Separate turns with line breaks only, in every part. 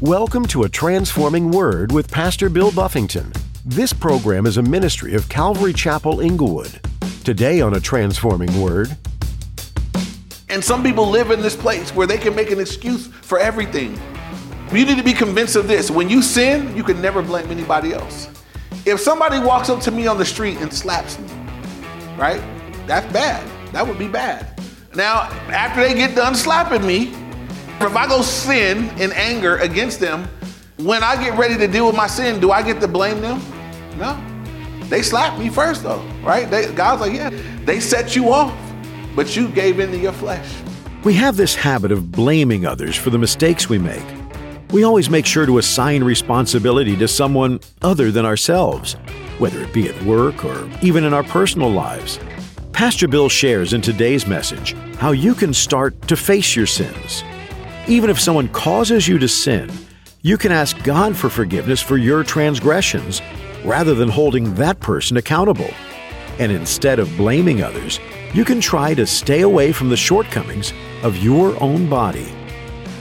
Welcome to A Transforming Word with Pastor Bill Buffington. This program is a ministry of Calvary Chapel Inglewood. Today on A Transforming Word,
And some people live in this place where they can make an excuse for everything. You need to be convinced of this. When you sin, you can never blame anybody else. If somebody walks up to me on the street and slaps me, right? That's bad. That would be bad. Now, after they get done slapping me, if I go sin in anger against them, when I get ready to deal with my sin, do I get to blame them? No. They slapped me first, though, right? They, God's like, yeah, they set you off, but you gave into your flesh.
we have this habit of blaming others for the mistakes we make. We always make sure to assign responsibility to someone other than ourselves, whether it be at work or even in our personal lives. Pastor Bill shares in today's message how you can start to face your sins. Even if someone causes you to sin, you can ask God for forgiveness for your transgressions rather than holding that person accountable. And instead of blaming others, you can try to stay away from the shortcomings of your own body.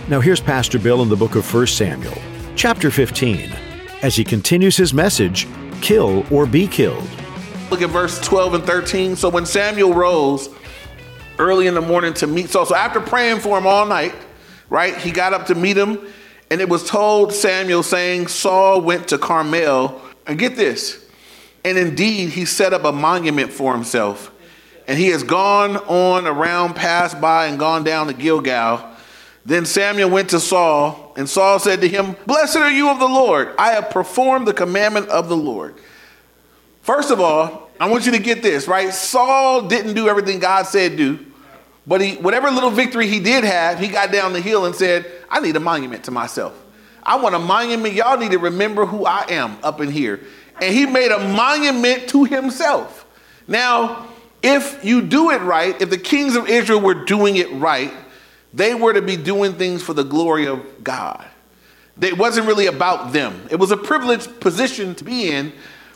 Now, here's Pastor Bill in the book of 1 Samuel, chapter 15, as he continues his message Kill or Be Killed.
Look at verse 12 and 13. So when Samuel rose early in the morning to meet Saul, so after praying for him all night, right, he got up to meet him, and it was told Samuel saying, Saul went to Carmel, and get this, and indeed he set up a monument for himself, and he has gone on around, passed by, and gone down to Gilgal. Then Samuel went to Saul, and Saul said to him, Blessed are you of the Lord. I have performed the commandment of the Lord. First of all, I want you to get this, right? Saul didn't do everything God said do, but he whatever little victory he did have, he got down the hill and said, I need a monument to myself. I want a monument. Y'all need to remember who I am up in here. And he made a monument to himself. Now, if you do it right, if the kings of Israel were doing it right, they were to be doing things for the glory of God. It wasn't really about them. It was a privileged position to be in,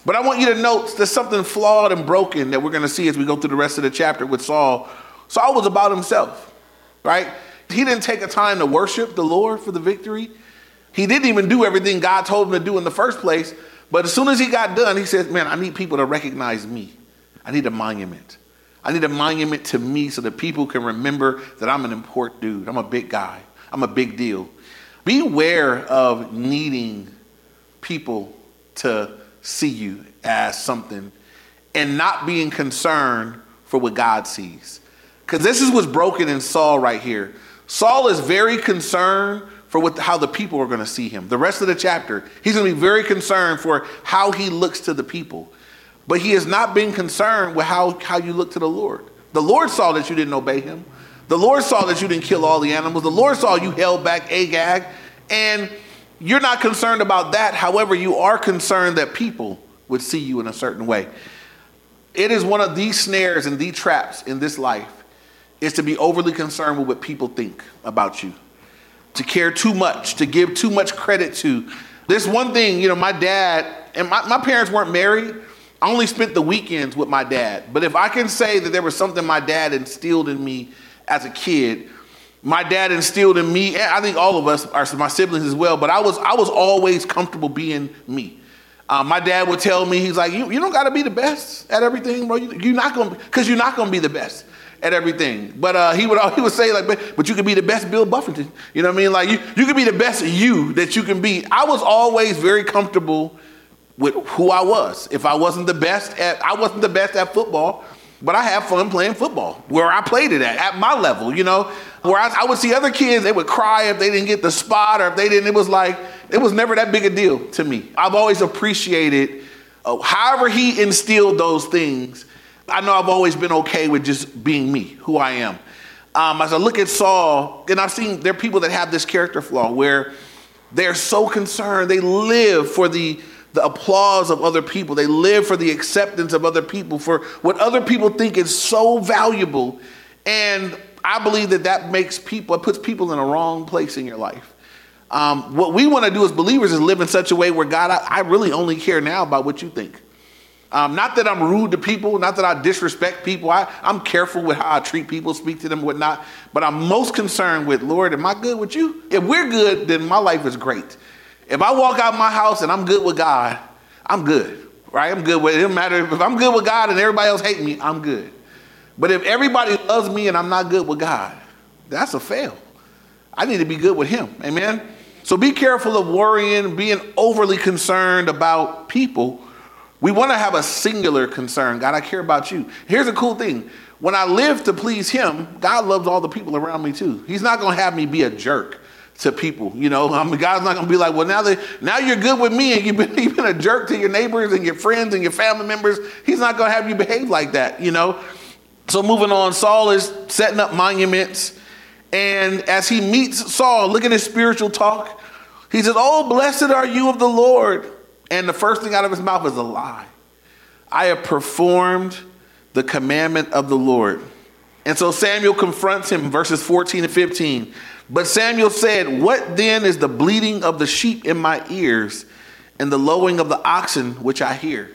but I want you to note there's something flawed and broken that we're going to see as we go through the rest of the chapter with Saul. Saul was about himself, right? He didn't take a time to worship the Lord for the victory. He didn't even do everything God told him to do in the first place. But as soon as he got done, he said, Man, I need people to recognize me. I need a monument. I need a monument to me so that people can remember that I'm an important dude. I'm a big guy. I'm a big deal. Beware of needing people to see you as something and not being concerned for what God sees. Because this is what's broken in Saul right here. Saul is very concerned for what, how the people are going to see him. The rest of the chapter, he's going to be very concerned for how he looks to the people. But he has not been concerned with how, how you look to the Lord. The Lord saw that you didn't obey him. The Lord saw that you didn't kill all the animals. The Lord saw you held back Agag. And you're not concerned about that. However, you are concerned that people would see you in a certain way. It is one of these snares and these traps in this life is to be overly concerned with what people think about you, to care too much, to give too much credit to. This one thing, you know, my dad and my, my parents weren't married. I only spent the weekends with my dad. But if I can say that there was something my dad instilled in me as a kid, my dad instilled in me, and I think all of us are my siblings as well, but I was I was always comfortable being me. Um, my dad would tell me, he's like, you, you don't got to be the best at everything, bro. You, you're not going because you're not going to be the best at everything. But uh, he would he would say like, but, but you could be the best Bill Buffington. You know what I mean? Like you you could be the best you that you can be. I was always very comfortable with who I was. If I wasn't the best at, I wasn't the best at football, but I had fun playing football where I played it at, at my level. You know, where I, I would see other kids, they would cry if they didn't get the spot or if they didn't. It was like it was never that big a deal to me. I've always appreciated, uh, however he instilled those things. I know I've always been okay with just being me, who I am. Um, as I look at Saul, and I've seen there are people that have this character flaw where they're so concerned, they live for the the applause of other people. They live for the acceptance of other people, for what other people think is so valuable. And I believe that that makes people, it puts people in a wrong place in your life. Um, what we want to do as believers is live in such a way where God, I, I really only care now about what you think. Um, not that I'm rude to people, not that I disrespect people. I, I'm careful with how I treat people, speak to them, whatnot. But I'm most concerned with, Lord, am I good with you? If we're good, then my life is great. If I walk out my house and I'm good with God, I'm good, right? I'm good with it. Doesn't matter if I'm good with God and everybody else hate me, I'm good. But if everybody loves me and I'm not good with God, that's a fail. I need to be good with Him. Amen. So be careful of worrying, being overly concerned about people we want to have a singular concern. God, I care about you. Here's a cool thing. When I live to please him, God loves all the people around me too. He's not going to have me be a jerk to people. You know, I mean, God's not going to be like, well, now that now you're good with me and you've been, you've been a jerk to your neighbors and your friends and your family members. He's not going to have you behave like that, you know. So moving on, Saul is setting up monuments. And as he meets Saul, look at his spiritual talk. He says, Oh, blessed are you of the Lord. And the first thing out of his mouth is a lie. I have performed the commandment of the Lord. And so Samuel confronts him, verses 14 and 15. But Samuel said, What then is the bleating of the sheep in my ears and the lowing of the oxen which I hear?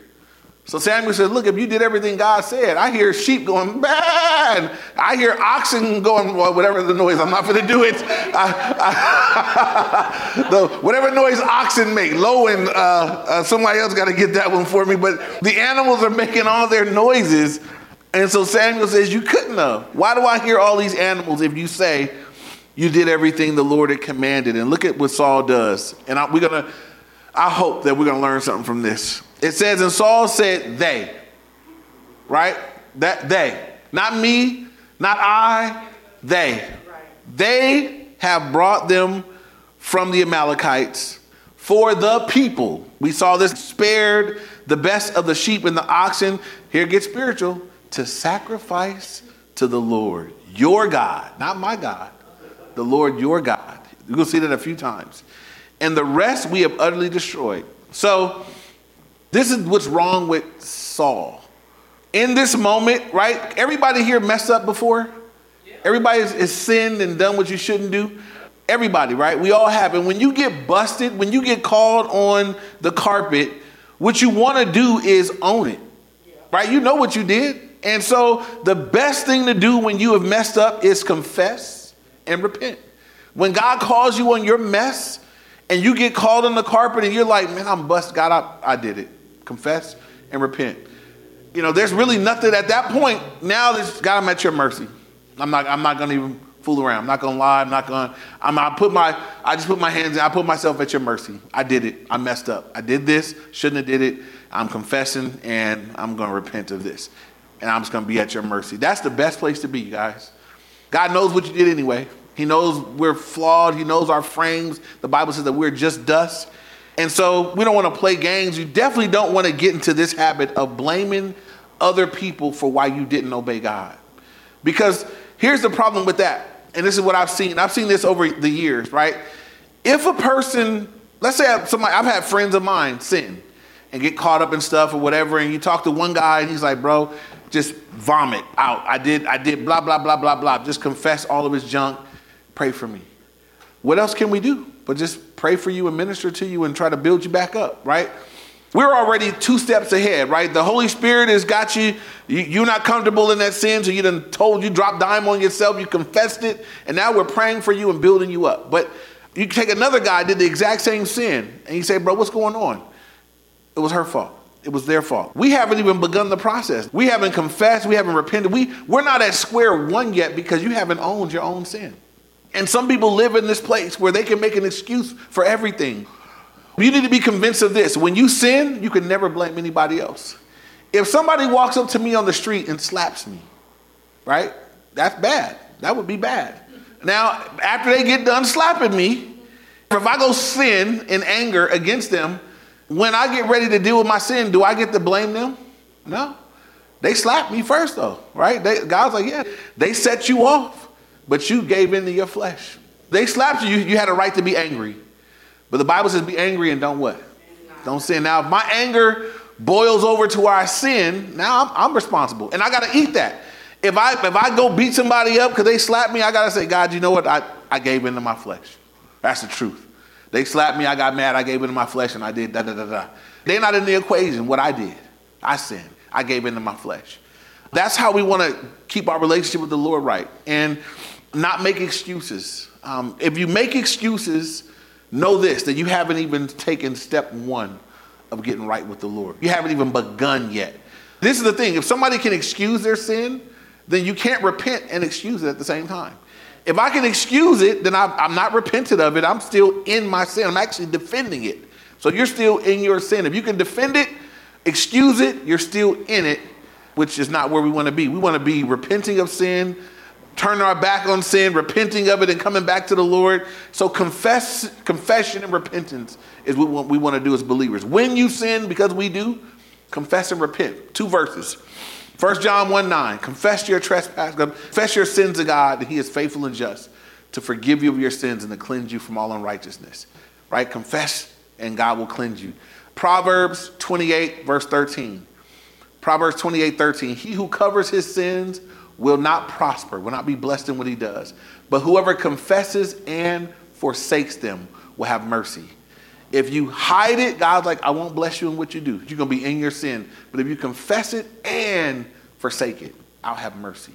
So Samuel said, Look, if you did everything God said, I hear sheep going bad. I hear oxen going, well, whatever the noise, I'm not going to do it. I, I, the, whatever noise oxen make, lowing, uh, uh, somebody else got to get that one for me. But the animals are making all their noises. And so Samuel says, You couldn't have. Why do I hear all these animals if you say you did everything the Lord had commanded? And look at what Saul does. And I, we're going to, I hope that we're going to learn something from this. It says, and Saul said, they, right? That they, not me, not I, they. They have brought them from the Amalekites for the people. We saw this spared the best of the sheep and the oxen. Here gets spiritual to sacrifice to the Lord, your God, not my God, the Lord your God. You're going to see that a few times. And the rest we have utterly destroyed. So, this is what's wrong with Saul. In this moment, right? Everybody here messed up before? Everybody has, sinned and done what you shouldn't do. Everybody, right? We all have. And when you get busted, when you get called on the carpet, what you want to do is own it, right? You know what you did. And so the best thing to do when you have messed up is confess and repent. When God calls you on your mess and you get called on the carpet and you're like, man, I'm busted. God, I, I did it confess and repent. You know, there's really nothing at that point. Now, this God, I'm at your mercy. I'm not. I'm not to even fool around. I'm not to lie. I'm not gonna. I'm. I put my. I just put my hands. in. I put myself at your mercy. I did it. I messed up. I did this. Shouldn't have did it. I'm confessing, and I'm to repent of this, and I'm just to be at your mercy. That's the best place to be, guys. God knows what you did anyway. He knows we're flawed. He knows our frames. The Bible says that we're just dust. And so we don't want to play games. You definitely don't want to get into this habit of blaming other people for why you didn't obey God. Because here's the problem with that. And this is what I've seen. I've seen this over the years, right? If a person, let's say somebody, I've had friends of mine sin and get caught up in stuff or whatever, and you talk to one guy and he's like, bro, just vomit out. I did, I did blah, blah, blah, blah, blah. Just confess all of his junk. Pray for me. What else can we do? but just pray for you and minister to you and try to build you back up, right? We're already two steps ahead, right? The Holy Spirit has got you. You're not comfortable in that sin, so you done told you drop dime on yourself, you confessed it, and now we're praying for you and building you up. But you take another guy did the exact same sin, and you say, bro, what's going on? It was her fault. It was their fault. We haven't even begun the process. We haven't confessed. We haven't repented. We, we're not at square one yet because you haven't owned your own sin. And some people live in this place where they can make an excuse for everything. You need to be convinced of this. When you sin, you can never blame anybody else. If somebody walks up to me on the street and slaps me, right? That's bad. That would be bad. Now, after they get done slapping me, if I go sin in anger against them, when I get ready to deal with my sin, do I get to blame them? No. They slapped me first, though, right? They, God's like, yeah, they set you off but you gave in to your flesh. They slapped you, you had a right to be angry. But the Bible says be angry and don't what? Don't sin. Now, if my anger boils over to where I sin, now I'm, I'm responsible. And I got to eat that. If I, if I go beat somebody up because they slapped me, I got to say, God, you know what? I, I gave in to my flesh. That's the truth. They slapped me, I got mad, I gave in to my flesh, and I did da da da da. They're not in the equation, what I did. I sinned. I gave into my flesh. That's how we want to keep our relationship with the Lord right and not make excuses. Um, if you make excuses, know this that you haven't even taken step one of getting right with the Lord. You haven't even begun yet. This is the thing if somebody can excuse their sin, then you can't repent and excuse it at the same time. If I can excuse it, then I'm, I'm not repentant of it. I'm still in my sin. I'm actually defending it. So you're still in your sin. If you can defend it, excuse it, you're still in it, which is not where we want to be. We want to be repenting of sin, turning our back on sin, repenting of it, and coming back to the Lord. So confess, confession and repentance is what we want to do as believers. When you sin, because we do, confess and repent. Two verses. 1 John 1 9, confess your trespass, confess your sins to God, and He is faithful and just to forgive you of your sins and to cleanse you from all unrighteousness. Right? Confess, and God will cleanse you. Proverbs 28, verse 13. Proverbs 28, 13. He who covers his sins will not prosper, will not be blessed in what he does. But whoever confesses and forsakes them will have mercy. If you hide it, God's like, I won't bless you in what you do. You're going to be in your sin. But if you confess it and forsake it, I'll have mercy.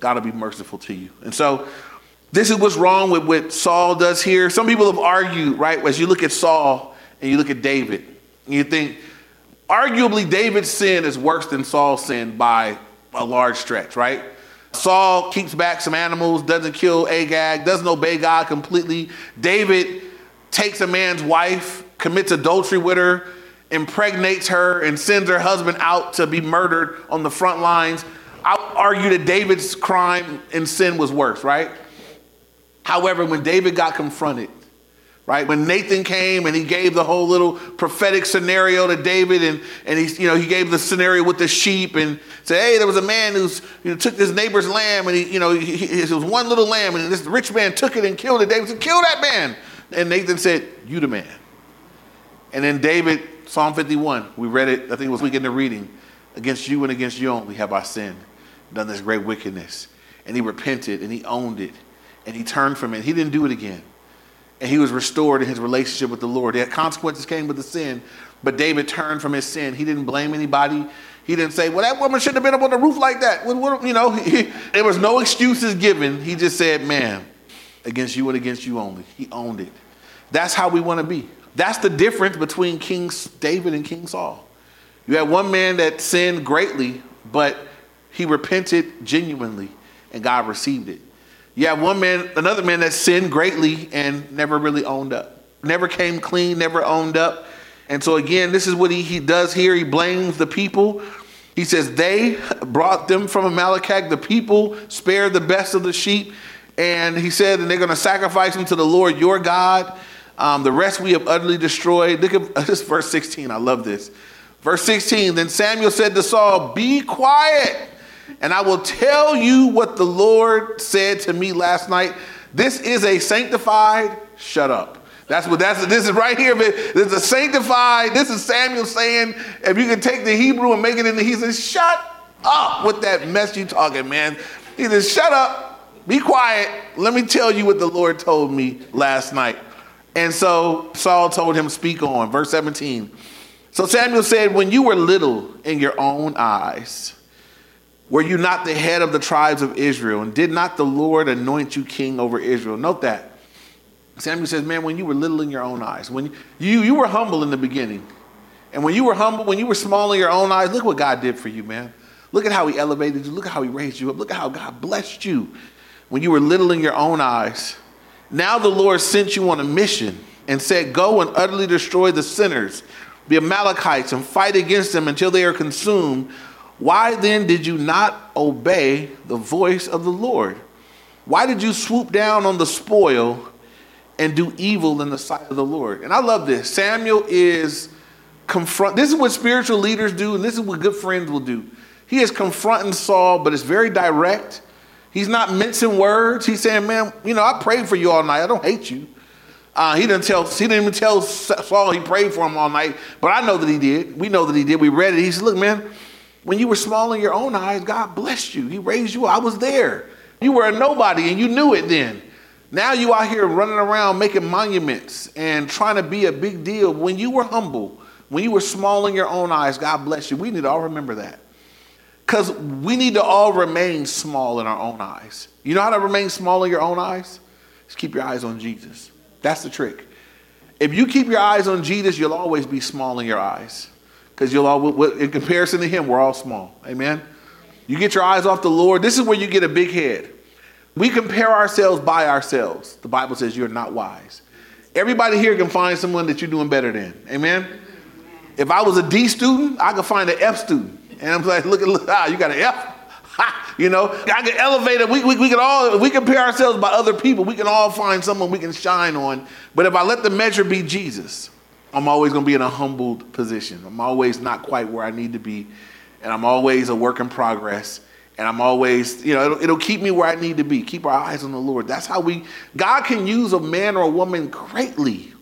God will be merciful to you. And so, this is what's wrong with what Saul does here. Some people have argued, right, as you look at Saul and you look at David, and you think, arguably, David's sin is worse than Saul's sin by a large stretch, right? Saul keeps back some animals, doesn't kill Agag, doesn't obey God completely. David takes a man's wife, commits adultery with her, impregnates her, and sends her husband out to be murdered on the front lines. I argue that David's crime and sin was worse, right? However, when David got confronted, right? When Nathan came and he gave the whole little prophetic scenario to David, and, and he, you know, he gave the scenario with the sheep and said, hey, there was a man who you know, took his neighbor's lamb, and he, you know, he, he, it was one little lamb, and this rich man took it and killed it. David said, kill that man. And Nathan said, you the man. And then David, Psalm 51, we read it, I think it was week in the reading, against you and against you only have I sinned, done this great wickedness. And he repented and he owned it and he turned from it. He didn't do it again and he was restored in his relationship with the Lord. The consequences came with the sin, but David turned from his sin. He didn't blame anybody. He didn't say, "Well, that woman shouldn't have been up on the roof like that." what You know, he, there was no excuses given. He just said, "Man, against you and against you only." He owned it. That's how we want to be. That's the difference between King David and King Saul. You had one man that sinned greatly, but he repented genuinely, and God received it. You have one man, another man that sinned greatly and never really owned up, never came clean, never owned up. And so, again, this is what he, he does here. He blames the people. He says, They brought them from Amalekite. The people spared the best of the sheep. And he said, And they're going to sacrifice them to the Lord your God. Um, the rest we have utterly destroyed. Look at this verse 16. I love this. Verse 16 Then Samuel said to Saul, Be quiet and I will tell you what the Lord said to me last night. This is a sanctified, shut up. That's what that's this is right here. This is a sanctified, this is Samuel saying, if you can take the Hebrew and make it into, he says, shut up with that mess you talking, man. He says, shut up, be quiet. Let me tell you what the Lord told me last night. And so Saul told him, speak on. Verse 17. So Samuel said, When you were little in your own eyes, were you not the head of the tribes of Israel? And did not the Lord anoint you king over Israel? Note that. Samuel says, Man, when you were little in your own eyes, when you, you were humble in the beginning, and when you were humble, when you were small in your own eyes, look what God did for you, man. Look at how He elevated you. Look at how He raised you up. Look at how God blessed you when you were little in your own eyes. Now the Lord sent you on a mission and said, Go and utterly destroy the sinners, the Amalekites, and fight against them until they are consumed. Why then did you not obey the voice of the Lord? Why did you swoop down on the spoil and do evil in the sight of the Lord? And I love this. Samuel is confront. This is what spiritual leaders do, and this is what good friends will do. He is confronting Saul, but it's very direct. He's not mincing words. He's saying, "Man, you know, I prayed for you all night. I don't hate you." Uh, he didn't tell. He didn't even tell Saul he prayed for him all night, but I know that he did. We know that he did. We read it. He said, "Look, man." When you were small in your own eyes, God blessed you. He raised you. I was there. You were a nobody and you knew it then. Now you out here running around making monuments and trying to be a big deal when you were humble when you were small in your own eyes, God bless you. We need to all remember that. Because we need to all remain small in our own eyes. You know how to remain small in your own eyes? Just keep your eyes on Jesus. That's the trick. If you keep your eyes on Jesus, you'll always be small in your eyes. Because you'll all, in comparison to Him, we're all small. Amen? You get your eyes off the Lord. This is where you get a big head. We compare ourselves by ourselves. The Bible says you're not wise. Everybody here can find someone that you're doing better than. Amen? If I was a D student, I could find an F student. And I'm like, look at, look, ah, you got an F? Ha, you know, I can elevate it. We, we, we can all, we compare ourselves by other people. We can all find someone we can shine on. But if I let the measure be Jesus, I'm always going to be in a humbled position. I'm always not quite where I need to be. And I'm always a work in progress. And I'm always, you know, it'll, it'll, keep me where I need to be. Keep our eyes on the Lord. That's how we, God can use a man or a woman greatly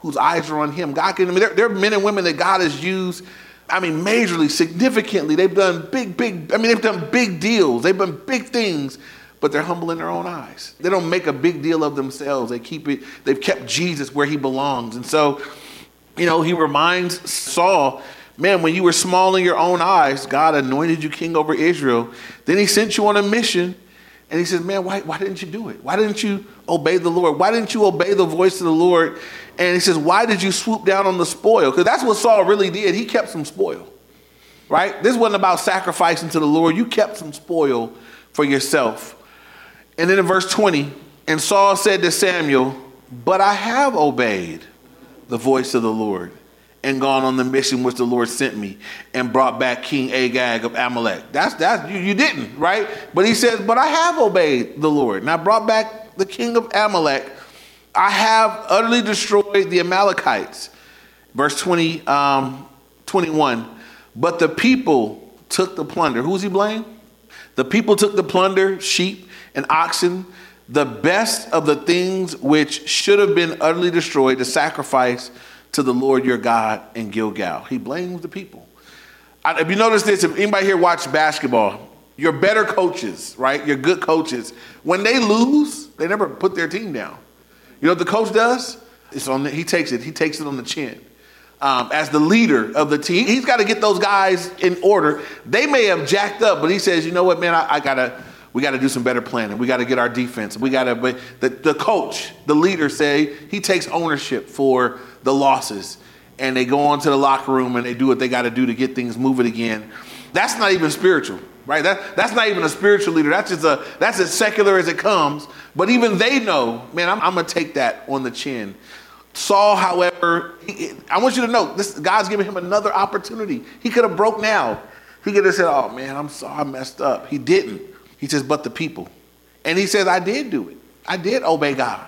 whose eyes are on Him. God can, I mean, there, there are men and women that God has used I mean, majorly, significantly. They've done big, big, I mean, they've done big deals. They've done big things, but they're humble in their own eyes. They don't make a big deal of themselves. They keep it, they've kept Jesus where he belongs. And so, you know, he reminds Saul, man, when you were small in your own eyes, God anointed you king over Israel. Then he sent you on a mission. And he says, man, why, why didn't you do it? Why didn't you obey the Lord? Why didn't you obey the voice of the Lord and he says, Why did you swoop down on the spoil? Because that's what Saul really did. He kept some spoil, right? This wasn't about sacrificing to the Lord. You kept some spoil for yourself. And then in verse 20, and Saul said to Samuel, But I have obeyed the voice of the Lord and gone on the mission which the Lord sent me and brought back King Agag of Amalek. That's that's you, you didn't, right? But he says, But I have obeyed the Lord, and I brought back the king of Amalek I have utterly destroyed the Amalekites. Verse 20, um, 21. But the people took the plunder. Who's he blame? The people took the plunder, sheep and oxen, the best of the things which should have been utterly destroyed to sacrifice to the Lord your God in Gilgal. He blames the people. If you notice this, if anybody here watched basketball, your better coaches, right? Your good coaches, when they lose, they never put their team down. You know what the coach does? It's on the, he takes it. He takes it on the chin. Um, as the leader of the team, he's got to get those guys in order. They may have jacked up, but he says, "You know what, man? I, I gotta." We got to do some better planning. We got to get our defense. We got to, but the, the coach, the leader say he takes ownership for the losses and they go on to the locker room and they do what they got to do to get things moving again. That's not even spiritual right? That, that's not even a spiritual leader. That's just a that's as secular as it comes. But even they know, man, I'm, I'm gonna take that on the chin. Saul, however, he, I want you to know this God's giving him another opportunity. He could have broke now. He could have said, "Oh man, I'm sorry, I messed up." He didn't. He says, "But the people," and he says, "I did do it. I did obey God."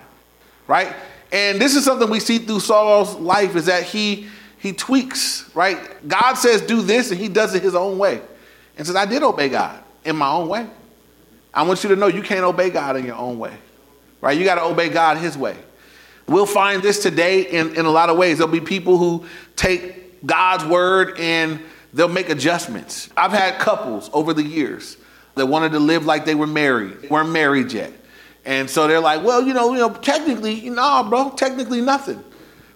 Right? And this is something we see through Saul's life is that he he tweaks. Right? God says, "Do this," and he does it his own way and says, I did obey God in my own way. I want you to know you can't obey God in your own way, right? You got to obey God His way. We'll find this today in, in a lot of ways. There'll be people who take God's word and they'll make adjustments. I've had couples over the years that wanted to live like they were married, weren't married yet. And so they're like, well, you know, you know, technically, no, bro, technically nothing.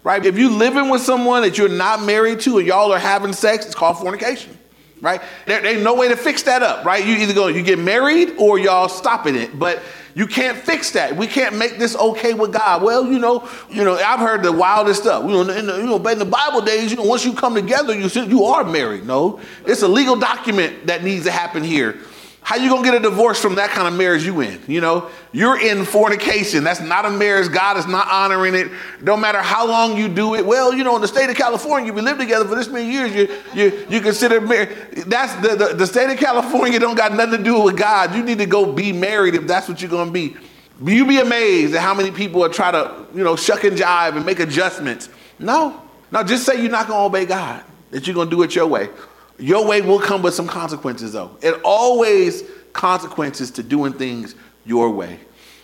Right? If you're living with someone that you're not married to and y'all are having sex, it's called fornication right? There, ain't no way to fix that up, right? You either go, you get married or y'all stopping it, but you can't fix that. We can't make this okay with God. Well, you know, you know, I've heard the wildest stuff. You know, in the, you know, in the Bible days, you know, once you come together, you you are married. No, it's a legal document that needs to happen here how you gonna get a divorce from that kind of marriage you in? You know, you're in fornication. That's not a marriage. God is not honoring it. Don't matter how long you do it. Well, you know, in the state of California, we live together for this many years. You you you consider married. That's the, the the state of California don't got nothing to do with God. You need to go be married if that's what you're gonna be. You be amazed at how many people are try to you know shuck and jive and make adjustments. No, no, just say you're not gonna obey God. That you're gonna do it your way. Your way will come with some consequences, though. It always consequences to doing things your way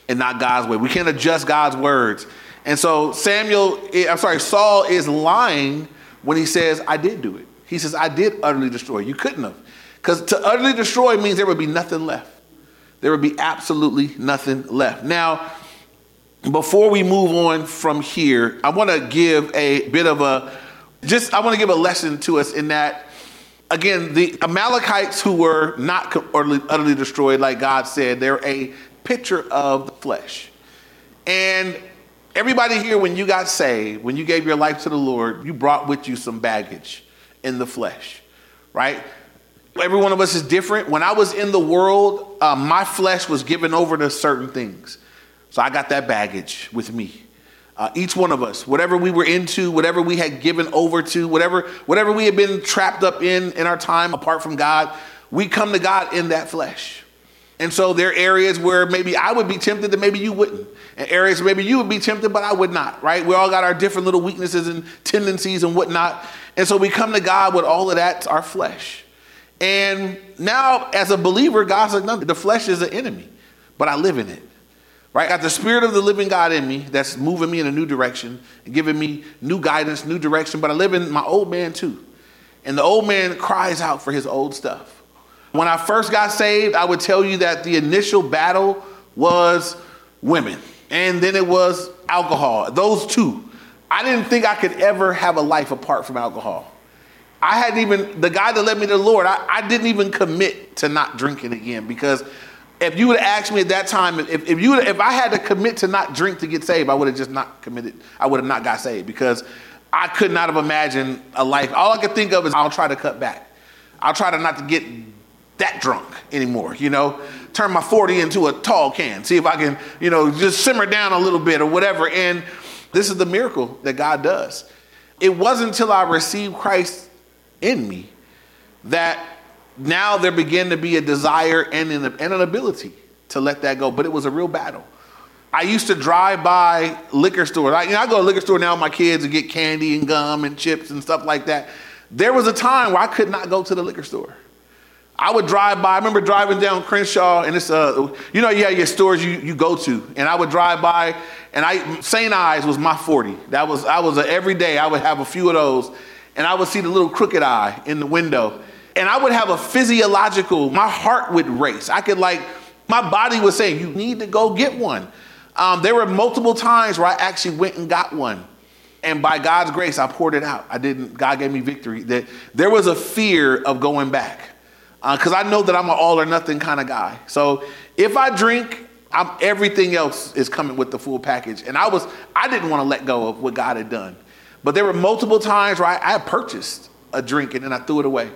and not God's way. We can't adjust God's words. And so Samuel, eh, I'm sorry, Saul is lying when he says, I did do it. He says, I did utterly destroy. You couldn't have. Because to utterly destroy means there would be nothing left. There would be absolutely nothing left. Now, before we move on from here, I want to give a bit of a Just, I want to give a lesson to us in that, again, the Amalekites who were not utterly, destroyed, like God said, they're a picture of the flesh. And everybody here, when you got saved, when you gave your life to the Lord, you brought with you some baggage in the flesh, right? Every one of us is different. When I was in the world, uh, my flesh was given over to certain things. So I got that baggage with me. Uh, each one of us, whatever we were into, whatever we had given over to, whatever, whatever we had been trapped up in in our time apart from God, we come to God in that flesh. And so there are areas where maybe I would be tempted and maybe you wouldn't. And areas where maybe you would be tempted, but I would not, right? We all got our different little weaknesses and tendencies and whatnot. And so we come to God with all of that, our flesh. And now, as a believer, God's like, no, the flesh is an enemy, but I live in it. Right? I got the spirit of the living God in me that's moving me in a new direction and giving me new guidance, new direction, but I live in my old man too. And the old man cries out for his old stuff. When I first got saved, I would tell you that the initial battle was women, and then it was alcohol. Those two. I didn't think I could ever have a life apart from alcohol. I hadn't even, the guy that led me to the Lord, I, I didn't even commit to not drinking again because if you would have asked me at that time, if, if you if I had to commit to not drink to get saved, I would have just not committed. I would have not got saved because I could not have imagined a life. All I could think of is I'll try to cut back. I'll try to not to get that drunk anymore, you know, turn my 40 into a tall can, see if I can, you know, just simmer down a little bit or whatever. And this is the miracle that God does. It wasn't until I received Christ in me that now there began to be a desire and an, and an ability to let that go. But it was a real battle. I used to drive by liquor stores. I, you know, I go to liquor store now with my kids and get candy and gum and chips and stuff like that. There was a time where I could not go to the liquor store. I would drive by. I remember driving down Crenshaw, and it's uh, you know, you have your stores you, you go to, and I would drive by, and I St. Ides was my 40. That was I was a, every day I would have a few of those, and I would see the little crooked eye in the window, and I would have a physiological. My heart would race. I could like my body was saying, "You need to go get one." Um, there were multiple times where I actually went and got one. And by God's grace, I poured it out. I didn't, God gave me victory. That there was a fear of going back because uh, I know that I'm an all or nothing kind of guy. So if I drink, I'm, everything else is coming with the full package. And I was, I didn't want to let go of what God had done. But there were multiple times where I, I purchased a drink and then I threw it away.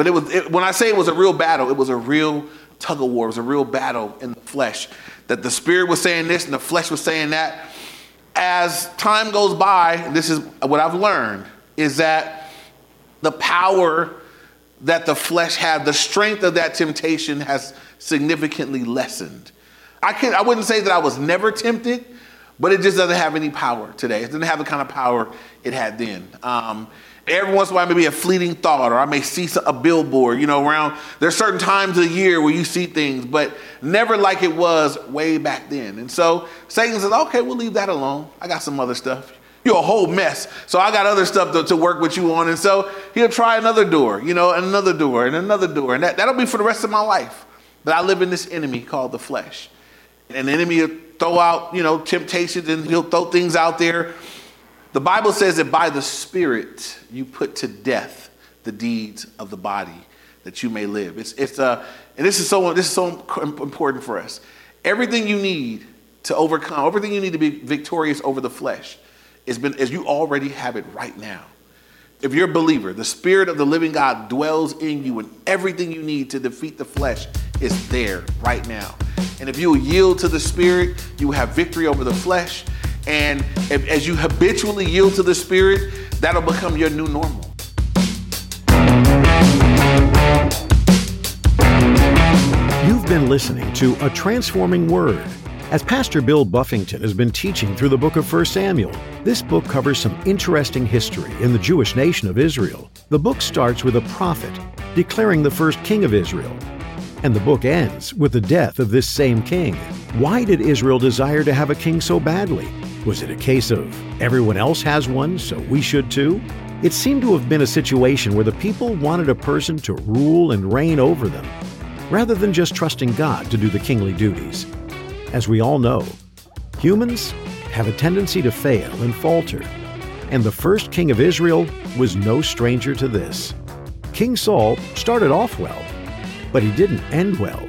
But it was, it, when I say it was a real battle, it was a real tug of war. It was a real battle in the flesh. That the spirit was saying this and the flesh was saying that. As time goes by, this is what I've learned, is that the power that the flesh had, the strength of that temptation has significantly lessened. I can I wouldn't say that I was never tempted, but it just doesn't have any power today. It doesn't have the kind of power it had then. Um, every once in a while, maybe a fleeting thought, or I may see a billboard, you know, around. There's certain times of the year where you see things, but never like it was way back then. And so Satan says, okay, we'll leave that alone. I got some other stuff. You're a whole mess. So I got other stuff to, to, work with you on. And so he'll try another door, you know, another door and another door. And that, that'll be for the rest of my life. But I live in this enemy called the flesh. And the enemy will throw out, you know, temptations and he'll throw things out there. The Bible says that by the Spirit you put to death the deeds of the body that you may live. It's, it's uh, and this is so this is so important for us. Everything you need to overcome, everything you need to be victorious over the flesh it's been as you already have it right now. If you're a believer, the Spirit of the living God dwells in you, and everything you need to defeat the flesh is there right now. And if you yield to the Spirit, you have victory over the flesh. And if, as you habitually yield to the Spirit, that'll become your new normal.
You've been listening to A Transforming Word as Pastor Bill Buffington has been teaching through the book of 1 Samuel, this book covers some interesting history in the Jewish nation of Israel. The book starts with a prophet declaring the first king of Israel, and the book ends with the death of this same king. Why did Israel desire to have a king so badly? Was it a case of everyone else has one, so we should too? It seemed to have been a situation where the people wanted a person to rule and reign over them, rather than just trusting God to do the kingly duties. As we all know, humans have a tendency to fail and falter. and the first king of Israel was no stranger to this. King Saul started off well, but he didn't end well.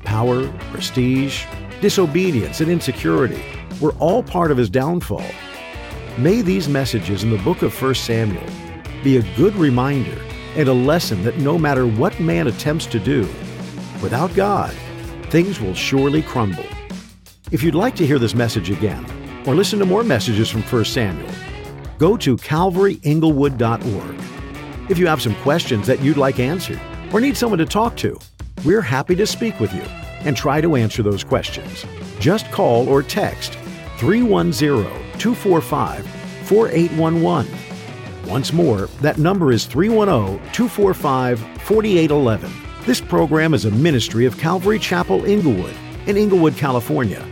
Power, prestige, disobedience, and insecurity were all part of his downfall. May these messages in the book of 1 Samuel be a good reminder and a lesson that no matter what man attempts to do, without God, things will surely crumble. If you'd like to hear this message again, or listen to more messages from 1 Samuel, go to calvaryinglewood.org. If you have some questions that you'd like answered, or need someone to talk to, we're happy to speak with you and try to answer those questions. Just call or text 310 245 4811. Once more, that number is 310 245 4811. This program is a ministry of Calvary Chapel Inglewood in Inglewood, California.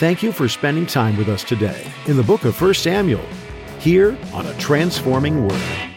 Thank you for spending time with us today in the book of 1 Samuel, here on A Transforming Word.